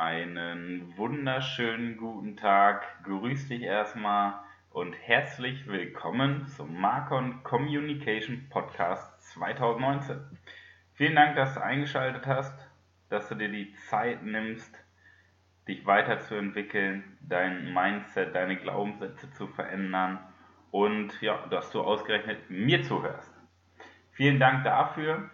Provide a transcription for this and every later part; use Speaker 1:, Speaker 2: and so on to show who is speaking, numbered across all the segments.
Speaker 1: Einen wunderschönen guten Tag. Grüß dich erstmal und herzlich willkommen zum Marcon Communication Podcast 2019. Vielen Dank, dass du eingeschaltet hast, dass du dir die Zeit nimmst, dich weiterzuentwickeln, dein Mindset, deine Glaubenssätze zu verändern und ja, dass du ausgerechnet mir zuhörst. Vielen Dank dafür.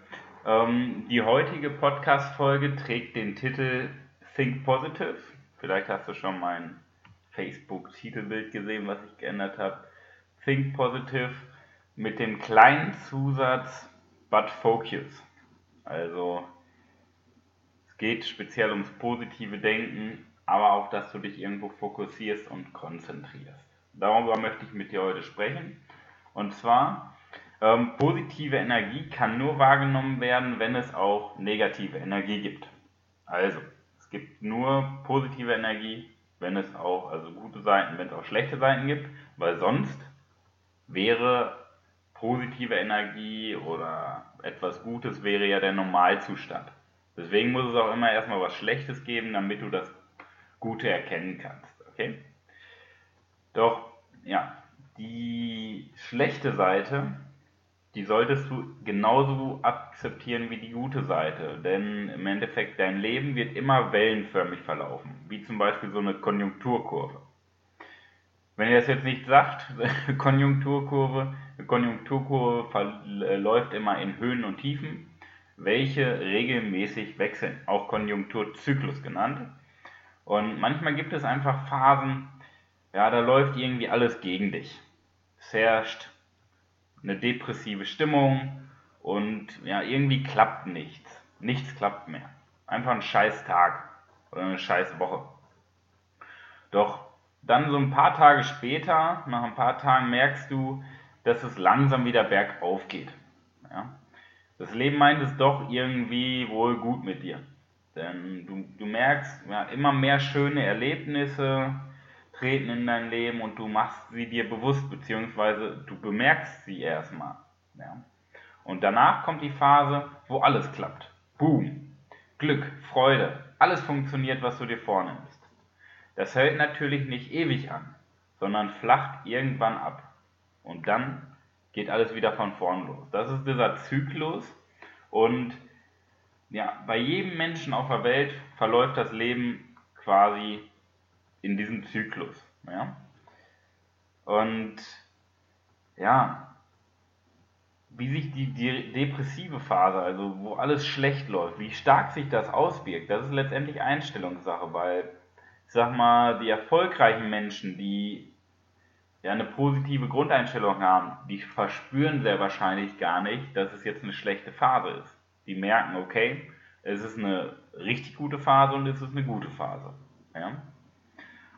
Speaker 1: Ähm, die heutige Podcast-Folge trägt den Titel Think Positive. Vielleicht hast du schon mein Facebook-Titelbild gesehen, was ich geändert habe. Think Positive mit dem kleinen Zusatz But Focus. Also es geht speziell ums positive Denken, aber auch, dass du dich irgendwo fokussierst und konzentrierst. Darüber möchte ich mit dir heute sprechen. Und zwar ähm, positive Energie kann nur wahrgenommen werden, wenn es auch negative Energie gibt. Also, es gibt nur positive Energie, wenn es auch, also gute Seiten, wenn es auch schlechte Seiten gibt, weil sonst wäre positive Energie oder etwas Gutes wäre ja der Normalzustand. Deswegen muss es auch immer erstmal was Schlechtes geben, damit du das Gute erkennen kannst. Okay? Doch, ja, die schlechte Seite die solltest du genauso akzeptieren wie die gute Seite. Denn im Endeffekt, dein Leben wird immer wellenförmig verlaufen. Wie zum Beispiel so eine Konjunkturkurve. Wenn ihr das jetzt nicht sagt, Konjunkturkurve, eine Konjunkturkurve verläuft immer in Höhen und Tiefen, welche regelmäßig wechseln, auch Konjunkturzyklus genannt. Und manchmal gibt es einfach Phasen, ja, da läuft irgendwie alles gegen dich. Es herrscht eine depressive Stimmung und ja, irgendwie klappt nichts. Nichts klappt mehr. Einfach ein scheiß Tag oder eine scheiß Woche. Doch dann so ein paar Tage später, nach ein paar Tagen merkst du, dass es langsam wieder bergauf geht. Ja? Das Leben meint es doch irgendwie wohl gut mit dir. Denn du, du merkst ja, immer mehr schöne Erlebnisse, treten in dein Leben und du machst sie dir bewusst, beziehungsweise du bemerkst sie erstmal. Ja. Und danach kommt die Phase, wo alles klappt. Boom. Glück, Freude, alles funktioniert, was du dir vornimmst. Das hält natürlich nicht ewig an, sondern flacht irgendwann ab. Und dann geht alles wieder von vorn los. Das ist dieser Zyklus und ja, bei jedem Menschen auf der Welt verläuft das Leben quasi in diesem Zyklus. Ja? Und ja, wie sich die depressive Phase, also wo alles schlecht läuft, wie stark sich das auswirkt, das ist letztendlich Einstellungssache, weil ich sag mal, die erfolgreichen Menschen, die ja eine positive Grundeinstellung haben, die verspüren sehr wahrscheinlich gar nicht, dass es jetzt eine schlechte Phase ist. Die merken, okay, es ist eine richtig gute Phase und es ist eine gute Phase. Ja?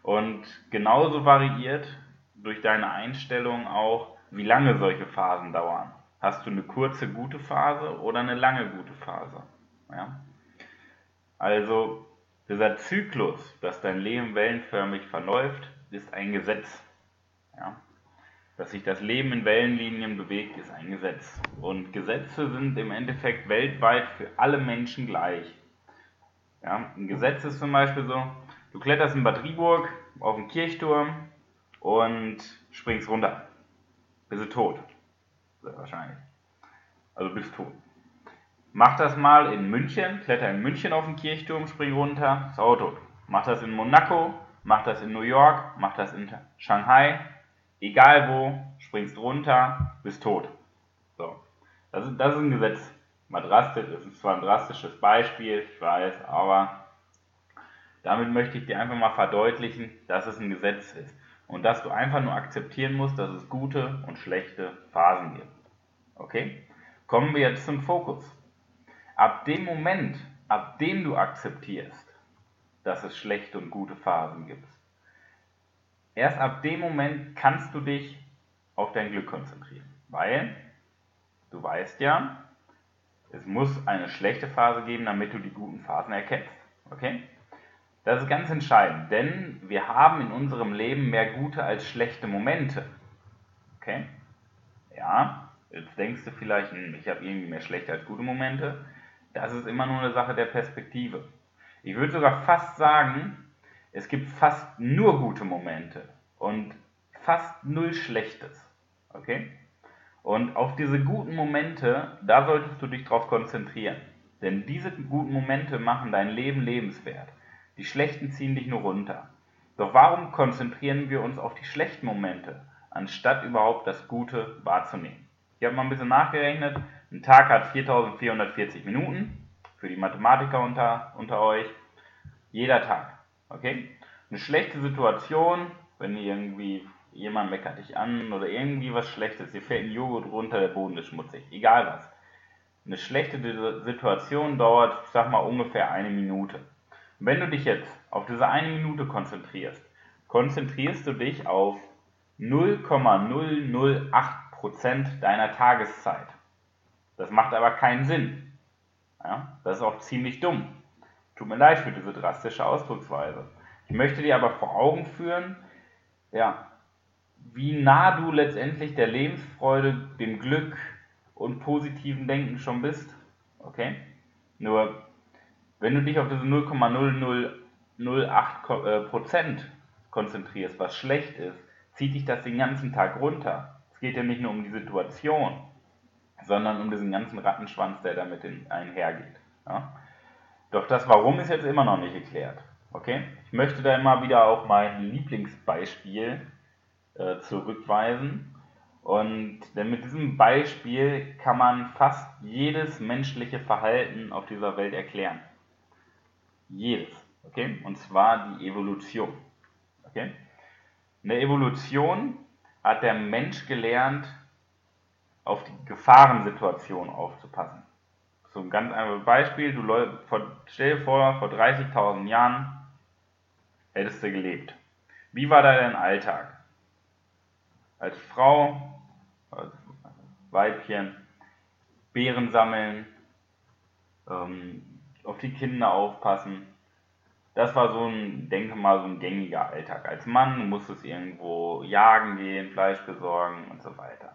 Speaker 1: Und genauso variiert durch deine Einstellung auch, wie lange solche Phasen dauern. Hast du eine kurze gute Phase oder eine lange gute Phase? Ja? Also dieser Zyklus, dass dein Leben wellenförmig verläuft, ist ein Gesetz. Ja? Dass sich das Leben in Wellenlinien bewegt, ist ein Gesetz. Und Gesetze sind im Endeffekt weltweit für alle Menschen gleich. Ja? Ein Gesetz ist zum Beispiel so, Du kletterst in Bad Riburg auf den Kirchturm und springst runter. Bist du tot. Sehr wahrscheinlich. Also bist tot. Mach das mal in München, kletter in München auf den Kirchturm, spring runter, ist auch tot. Mach das in Monaco, mach das in New York, mach das in Shanghai, egal wo, springst runter, bist tot. So. Das ist, das ist ein Gesetz. Mal drastisch, das ist zwar ein drastisches Beispiel, ich weiß, aber damit möchte ich dir einfach mal verdeutlichen, dass es ein Gesetz ist und dass du einfach nur akzeptieren musst, dass es gute und schlechte Phasen gibt. Okay? Kommen wir jetzt zum Fokus. Ab dem Moment, ab dem du akzeptierst, dass es schlechte und gute Phasen gibt, erst ab dem Moment kannst du dich auf dein Glück konzentrieren. Weil du weißt ja, es muss eine schlechte Phase geben, damit du die guten Phasen erkennst. Okay? Das ist ganz entscheidend, denn wir haben in unserem Leben mehr gute als schlechte Momente. Okay? Ja, jetzt denkst du vielleicht, hm, ich habe irgendwie mehr schlechte als gute Momente. Das ist immer nur eine Sache der Perspektive. Ich würde sogar fast sagen, es gibt fast nur gute Momente und fast null Schlechtes. Okay? Und auf diese guten Momente, da solltest du dich drauf konzentrieren. Denn diese guten Momente machen dein Leben lebenswert. Die schlechten ziehen dich nur runter. Doch warum konzentrieren wir uns auf die schlechten Momente, anstatt überhaupt das Gute wahrzunehmen? Ich habe mal ein bisschen nachgerechnet. Ein Tag hat 4440 Minuten. Für die Mathematiker unter, unter euch. Jeder Tag. Okay? Eine schlechte Situation, wenn irgendwie jemand meckert dich an oder irgendwie was Schlechtes, dir fällt ein Joghurt runter, der Boden ist schmutzig, egal was. Eine schlechte Situation dauert, ich sag mal, ungefähr eine Minute. Wenn du dich jetzt auf diese eine Minute konzentrierst, konzentrierst du dich auf 0,008% deiner Tageszeit. Das macht aber keinen Sinn. Ja, das ist auch ziemlich dumm. Tut mir leid für diese drastische Ausdrucksweise. Ich möchte dir aber vor Augen führen, ja, wie nah du letztendlich der Lebensfreude, dem Glück und positiven Denken schon bist. Okay? Nur, wenn du dich auf diese 0,0008% konzentrierst, was schlecht ist, zieht dich das den ganzen Tag runter. Es geht ja nicht nur um die Situation, sondern um diesen ganzen Rattenschwanz, der damit einhergeht. Ja? Doch das Warum ist jetzt immer noch nicht geklärt. Okay? Ich möchte da immer wieder auf mein Lieblingsbeispiel äh, zurückweisen. Und denn mit diesem Beispiel kann man fast jedes menschliche Verhalten auf dieser Welt erklären. Jedes. Okay? Und zwar die Evolution. Okay? In der Evolution hat der Mensch gelernt, auf die Gefahrensituation aufzupassen. So ein ganz einfaches Beispiel, du stell dir vor, vor 30.000 Jahren hättest du gelebt. Wie war da dein Alltag? als Frau, als Weibchen, Beeren sammeln, ähm, auf die Kinder aufpassen. Das war so ein, denke mal, so ein gängiger Alltag. Als Mann du musstest irgendwo jagen gehen, Fleisch besorgen und so weiter.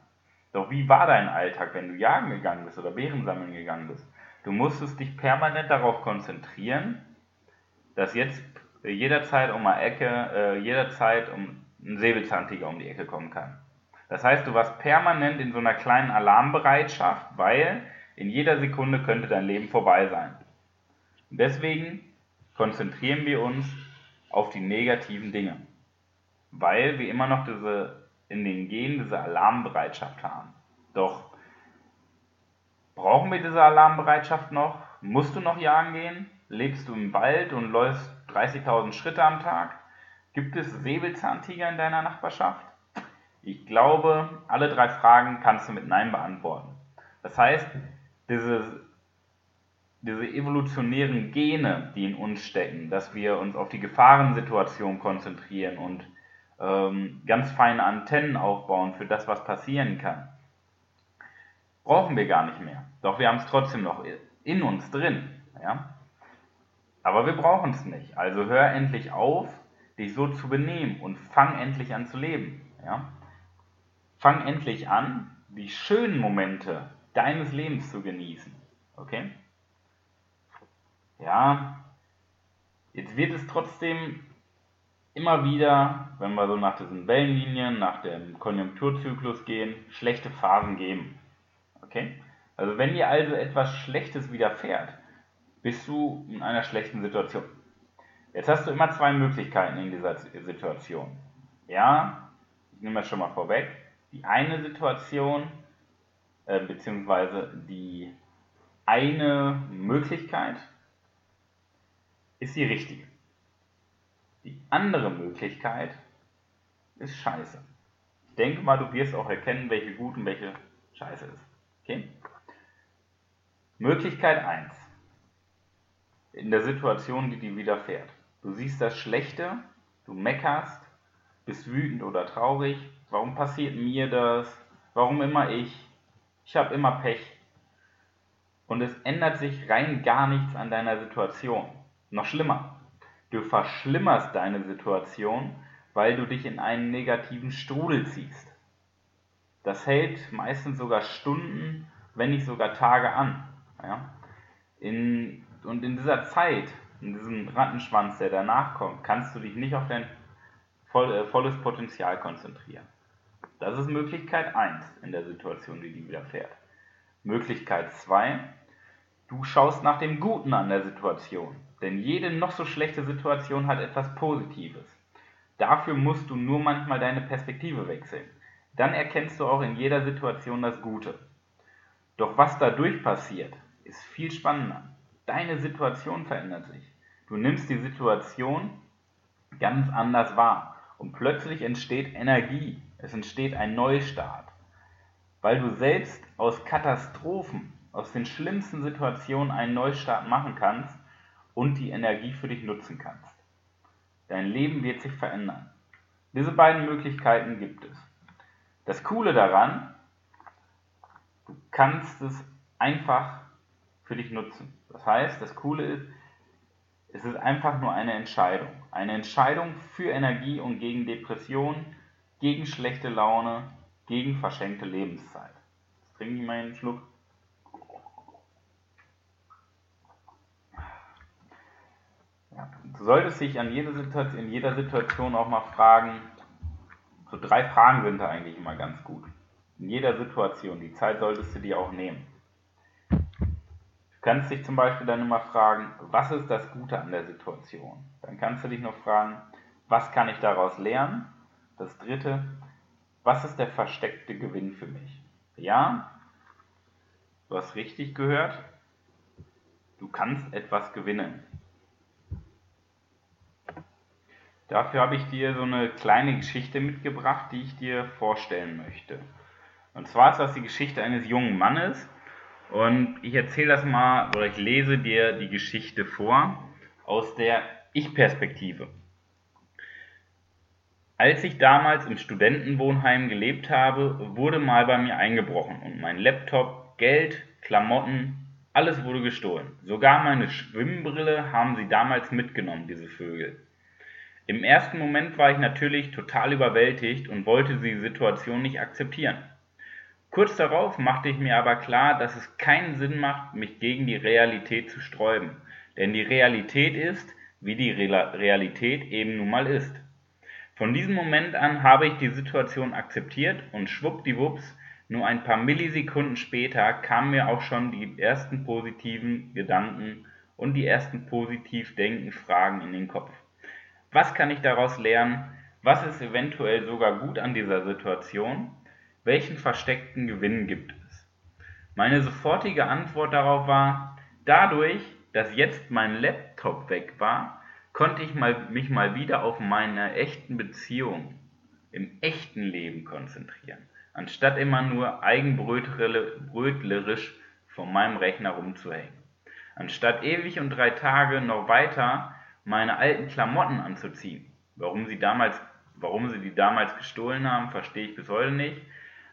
Speaker 1: Doch wie war dein Alltag, wenn du jagen gegangen bist oder Beeren sammeln gegangen bist? Du musstest dich permanent darauf konzentrieren, dass jetzt jederzeit um eine Ecke, äh, jederzeit um ein Säbelzahntiger um die Ecke kommen kann. Das heißt, du warst permanent in so einer kleinen Alarmbereitschaft, weil in jeder Sekunde könnte dein Leben vorbei sein. Deswegen konzentrieren wir uns auf die negativen Dinge, weil wir immer noch diese in den Genen diese Alarmbereitschaft haben. Doch brauchen wir diese Alarmbereitschaft noch? Musst du noch jagen gehen? Lebst du im Wald und läufst 30.000 Schritte am Tag? Gibt es Säbelzahntiger in deiner Nachbarschaft? Ich glaube, alle drei Fragen kannst du mit Nein beantworten. Das heißt, diese, diese evolutionären Gene, die in uns stecken, dass wir uns auf die Gefahrensituation konzentrieren und ähm, ganz feine Antennen aufbauen für das, was passieren kann, brauchen wir gar nicht mehr. Doch wir haben es trotzdem noch in uns drin. Ja? Aber wir brauchen es nicht. Also hör endlich auf, dich so zu benehmen und fang endlich an zu leben. Ja? Fang endlich an, die schönen Momente deines Lebens zu genießen. Okay? Ja, jetzt wird es trotzdem immer wieder, wenn wir so nach diesen Wellenlinien, nach dem Konjunkturzyklus gehen, schlechte Phasen geben. Okay? Also wenn dir also etwas Schlechtes widerfährt, bist du in einer schlechten Situation. Jetzt hast du immer zwei Möglichkeiten in dieser Situation. Ja, ich nehme das schon mal vorweg. Die eine Situation, äh, beziehungsweise die eine Möglichkeit, ist die richtige. Die andere Möglichkeit ist scheiße. Ich denke mal, du wirst auch erkennen, welche gut und welche scheiße ist. Okay? Möglichkeit 1. In der Situation, die dir widerfährt. Du siehst das Schlechte, du meckerst, bist wütend oder traurig. Warum passiert mir das? Warum immer ich? Ich habe immer Pech. Und es ändert sich rein gar nichts an deiner Situation. Noch schlimmer, du verschlimmerst deine Situation, weil du dich in einen negativen Strudel ziehst. Das hält meistens sogar Stunden, wenn nicht sogar Tage an. Ja? In, und in dieser Zeit in diesem Rattenschwanz, der danach kommt, kannst du dich nicht auf dein voll, äh, volles Potenzial konzentrieren. Das ist Möglichkeit 1 in der Situation, die dir widerfährt. Möglichkeit 2, du schaust nach dem Guten an der Situation. Denn jede noch so schlechte Situation hat etwas Positives. Dafür musst du nur manchmal deine Perspektive wechseln. Dann erkennst du auch in jeder Situation das Gute. Doch was dadurch passiert, ist viel spannender. Deine Situation verändert sich. Du nimmst die Situation ganz anders wahr und plötzlich entsteht Energie. Es entsteht ein Neustart. Weil du selbst aus Katastrophen, aus den schlimmsten Situationen einen Neustart machen kannst und die Energie für dich nutzen kannst. Dein Leben wird sich verändern. Diese beiden Möglichkeiten gibt es. Das Coole daran, du kannst es einfach für dich nutzen. Das heißt, das Coole ist, es ist einfach nur eine Entscheidung. Eine Entscheidung für Energie und gegen Depressionen, gegen schlechte Laune, gegen verschenkte Lebenszeit. Jetzt trinke ich mal einen Schluck. Ja, du solltest dich an jede Situation, in jeder Situation auch mal fragen, so drei Fragen sind da eigentlich immer ganz gut. In jeder Situation, die Zeit solltest du dir auch nehmen. Du kannst dich zum Beispiel dann immer fragen, was ist das Gute an der Situation? Dann kannst du dich noch fragen, was kann ich daraus lernen? Das dritte, was ist der versteckte Gewinn für mich? Ja, du hast richtig gehört, du kannst etwas gewinnen. Dafür habe ich dir so eine kleine Geschichte mitgebracht, die ich dir vorstellen möchte. Und zwar ist das die Geschichte eines jungen Mannes. Und ich erzähle das mal, oder ich lese dir die Geschichte vor aus der Ich-Perspektive. Als ich damals im Studentenwohnheim gelebt habe, wurde mal bei mir eingebrochen und mein Laptop, Geld, Klamotten, alles wurde gestohlen. Sogar meine Schwimmbrille haben sie damals mitgenommen, diese Vögel. Im ersten Moment war ich natürlich total überwältigt und wollte die Situation nicht akzeptieren. Kurz darauf machte ich mir aber klar, dass es keinen Sinn macht, mich gegen die Realität zu sträuben. Denn die Realität ist, wie die Realität eben nun mal ist. Von diesem Moment an habe ich die Situation akzeptiert und schwuppdiwupps, nur ein paar Millisekunden später kamen mir auch schon die ersten positiven Gedanken und die ersten positiv denkenden Fragen in den Kopf. Was kann ich daraus lernen? Was ist eventuell sogar gut an dieser Situation? Welchen versteckten Gewinn gibt es? Meine sofortige Antwort darauf war, dadurch, dass jetzt mein Laptop weg war, konnte ich mal, mich mal wieder auf meine echten Beziehungen im echten Leben konzentrieren, anstatt immer nur eigenbrötlerisch vor meinem Rechner rumzuhängen. Anstatt ewig und drei Tage noch weiter meine alten Klamotten anzuziehen. Warum sie damals, warum sie die damals gestohlen haben, verstehe ich bis heute nicht.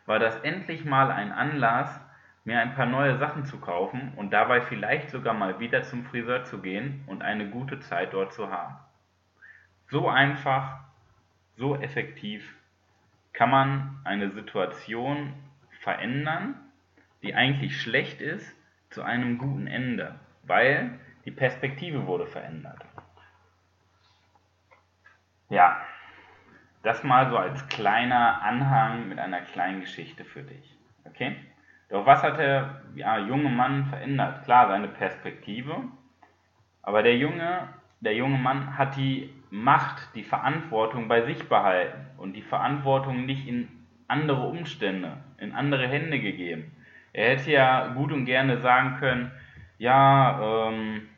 Speaker 1: War das endlich mal ein Anlass, mir ein paar neue Sachen zu kaufen und dabei vielleicht sogar mal wieder zum Friseur zu gehen und eine gute Zeit dort zu haben. So einfach, so effektiv kann man eine Situation verändern, die eigentlich schlecht ist, zu einem guten Ende, weil die Perspektive wurde verändert. Ja, das mal so als kleiner Anhang mit einer kleinen Geschichte für dich. Okay? Doch was hat der ja, junge Mann verändert? Klar, seine Perspektive, aber der junge, der junge Mann hat die Macht, die Verantwortung bei sich behalten und die Verantwortung nicht in andere Umstände, in andere Hände gegeben. Er hätte ja gut und gerne sagen können, ja, ähm,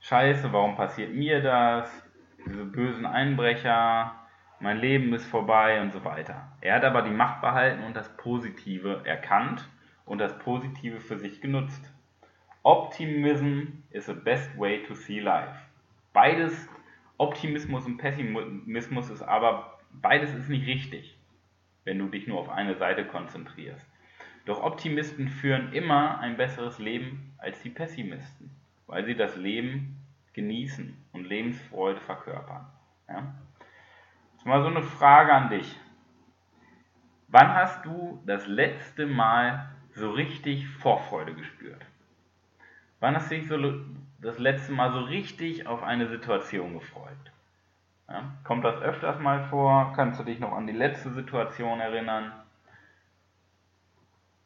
Speaker 1: scheiße, warum passiert mir das? Diese bösen Einbrecher, mein Leben ist vorbei und so weiter. Er hat aber die Macht behalten und das Positive erkannt und das Positive für sich genutzt. Optimism is the best way to see life. Beides, Optimismus und Pessimismus ist aber, beides ist nicht richtig, wenn du dich nur auf eine Seite konzentrierst. Doch Optimisten führen immer ein besseres Leben als die Pessimisten, weil sie das Leben genießen und Lebensfreude verkörpern. Ja? Jetzt mal so eine Frage an dich. Wann hast du das letzte Mal so richtig Vorfreude gespürt? Wann hast du dich so das letzte Mal so richtig auf eine Situation gefreut? Ja? Kommt das öfters mal vor? Kannst du dich noch an die letzte Situation erinnern?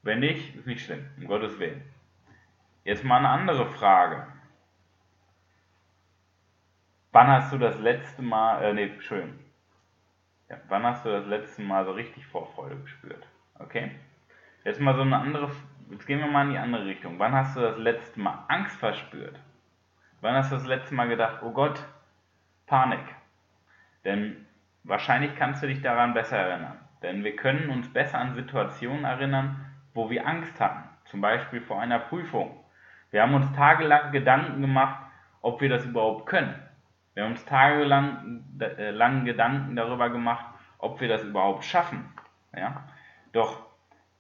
Speaker 1: Wenn nicht, ist nicht schlimm, um Gottes Willen. Jetzt mal eine andere Frage. Wann hast du das letzte Mal, äh, nee, schön. Ja, wann hast du das letzte Mal so richtig Vorfreude gespürt? Okay? Jetzt mal so eine andere, jetzt gehen wir mal in die andere Richtung. Wann hast du das letzte Mal Angst verspürt? Wann hast du das letzte Mal gedacht, oh Gott, Panik? Denn wahrscheinlich kannst du dich daran besser erinnern. Denn wir können uns besser an Situationen erinnern, wo wir Angst hatten. Zum Beispiel vor einer Prüfung. Wir haben uns tagelang Gedanken gemacht, ob wir das überhaupt können. Wir haben uns tagelang äh, lang Gedanken darüber gemacht, ob wir das überhaupt schaffen. Ja? Doch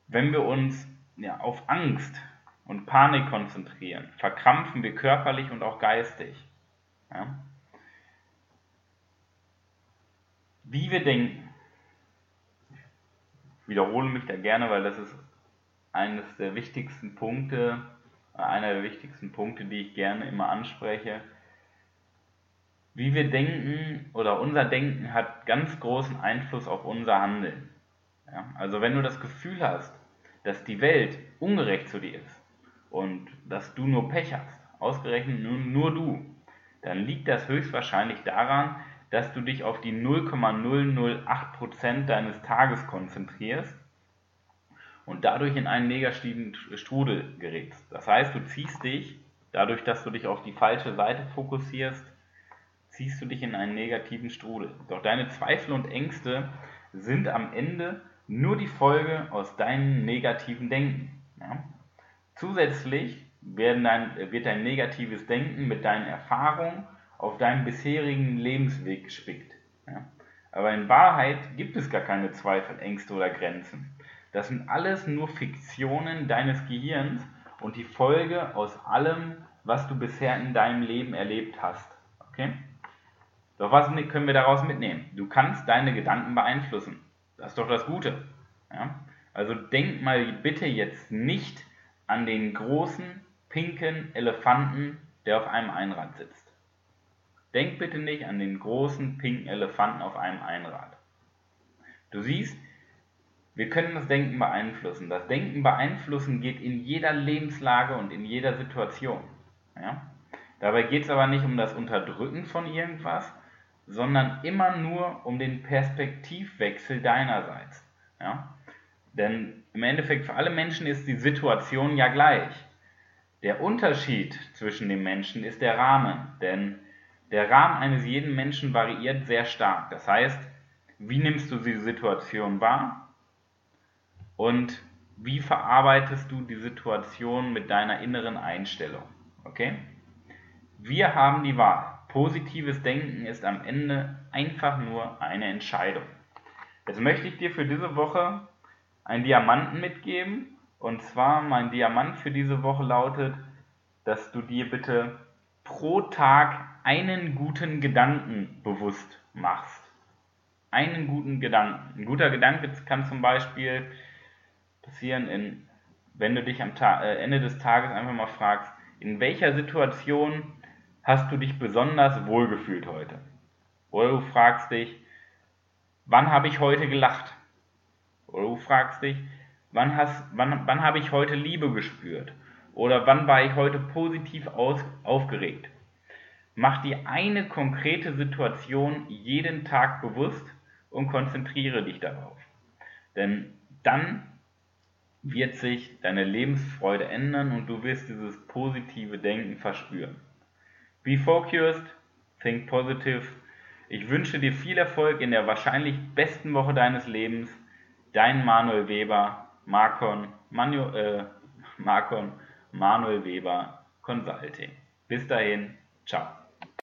Speaker 1: wenn wir uns ja, auf Angst und Panik konzentrieren, verkrampfen wir körperlich und auch geistig. Ja? Wie wir denken, ich wiederhole mich da gerne, weil das ist eines der wichtigsten Punkte, einer der wichtigsten Punkte, die ich gerne immer anspreche. Wie wir denken oder unser Denken hat ganz großen Einfluss auf unser Handeln. Ja? Also wenn du das Gefühl hast, dass die Welt ungerecht zu dir ist und dass du nur Pech hast, ausgerechnet nur, nur du, dann liegt das höchstwahrscheinlich daran, dass du dich auf die 0,008% deines Tages konzentrierst und dadurch in einen negativen Strudel gerätst. Das heißt, du ziehst dich, dadurch, dass du dich auf die falsche Seite fokussierst, ziehst du dich in einen negativen Strudel. Doch deine Zweifel und Ängste sind am Ende nur die Folge aus deinem negativen Denken. Ja? Zusätzlich dein, wird dein negatives Denken mit deinen Erfahrungen auf deinem bisherigen Lebensweg gespickt. Ja? Aber in Wahrheit gibt es gar keine Zweifel, Ängste oder Grenzen. Das sind alles nur Fiktionen deines Gehirns und die Folge aus allem, was du bisher in deinem Leben erlebt hast. Okay? Doch was können wir daraus mitnehmen? Du kannst deine Gedanken beeinflussen. Das ist doch das Gute. Ja? Also denk mal bitte jetzt nicht an den großen, pinken Elefanten, der auf einem Einrad sitzt. Denk bitte nicht an den großen, pinken Elefanten auf einem Einrad. Du siehst, wir können das Denken beeinflussen. Das Denken beeinflussen geht in jeder Lebenslage und in jeder Situation. Ja? Dabei geht es aber nicht um das Unterdrücken von irgendwas, sondern immer nur um den Perspektivwechsel deinerseits. Ja? Denn im Endeffekt für alle Menschen ist die Situation ja gleich. Der Unterschied zwischen den Menschen ist der Rahmen, denn der Rahmen eines jeden Menschen variiert sehr stark. Das heißt, wie nimmst du die Situation wahr und wie verarbeitest du die Situation mit deiner inneren Einstellung? Okay? Wir haben die Wahl. Positives Denken ist am Ende einfach nur eine Entscheidung. Jetzt möchte ich dir für diese Woche einen Diamanten mitgeben. Und zwar mein Diamant für diese Woche lautet, dass du dir bitte pro Tag einen guten Gedanken bewusst machst. Einen guten Gedanken. Ein guter Gedanke kann zum Beispiel passieren, in, wenn du dich am Ta äh, Ende des Tages einfach mal fragst, in welcher Situation hast du dich besonders wohlgefühlt heute? Oder du fragst dich, wann habe ich heute gelacht? Oder du fragst dich, wann, wann, wann habe ich heute Liebe gespürt? Oder wann war ich heute positiv aus, aufgeregt? Mach dir eine konkrete Situation jeden Tag bewusst und konzentriere dich darauf. Denn dann wird sich deine Lebensfreude ändern und du wirst dieses positive Denken verspüren. Be focused, think positive. Ich wünsche dir viel Erfolg in der wahrscheinlich besten Woche deines Lebens. Dein Manuel Weber, Marcon, Manu, äh, Marcon Manuel Weber Consulting. Bis dahin, ciao.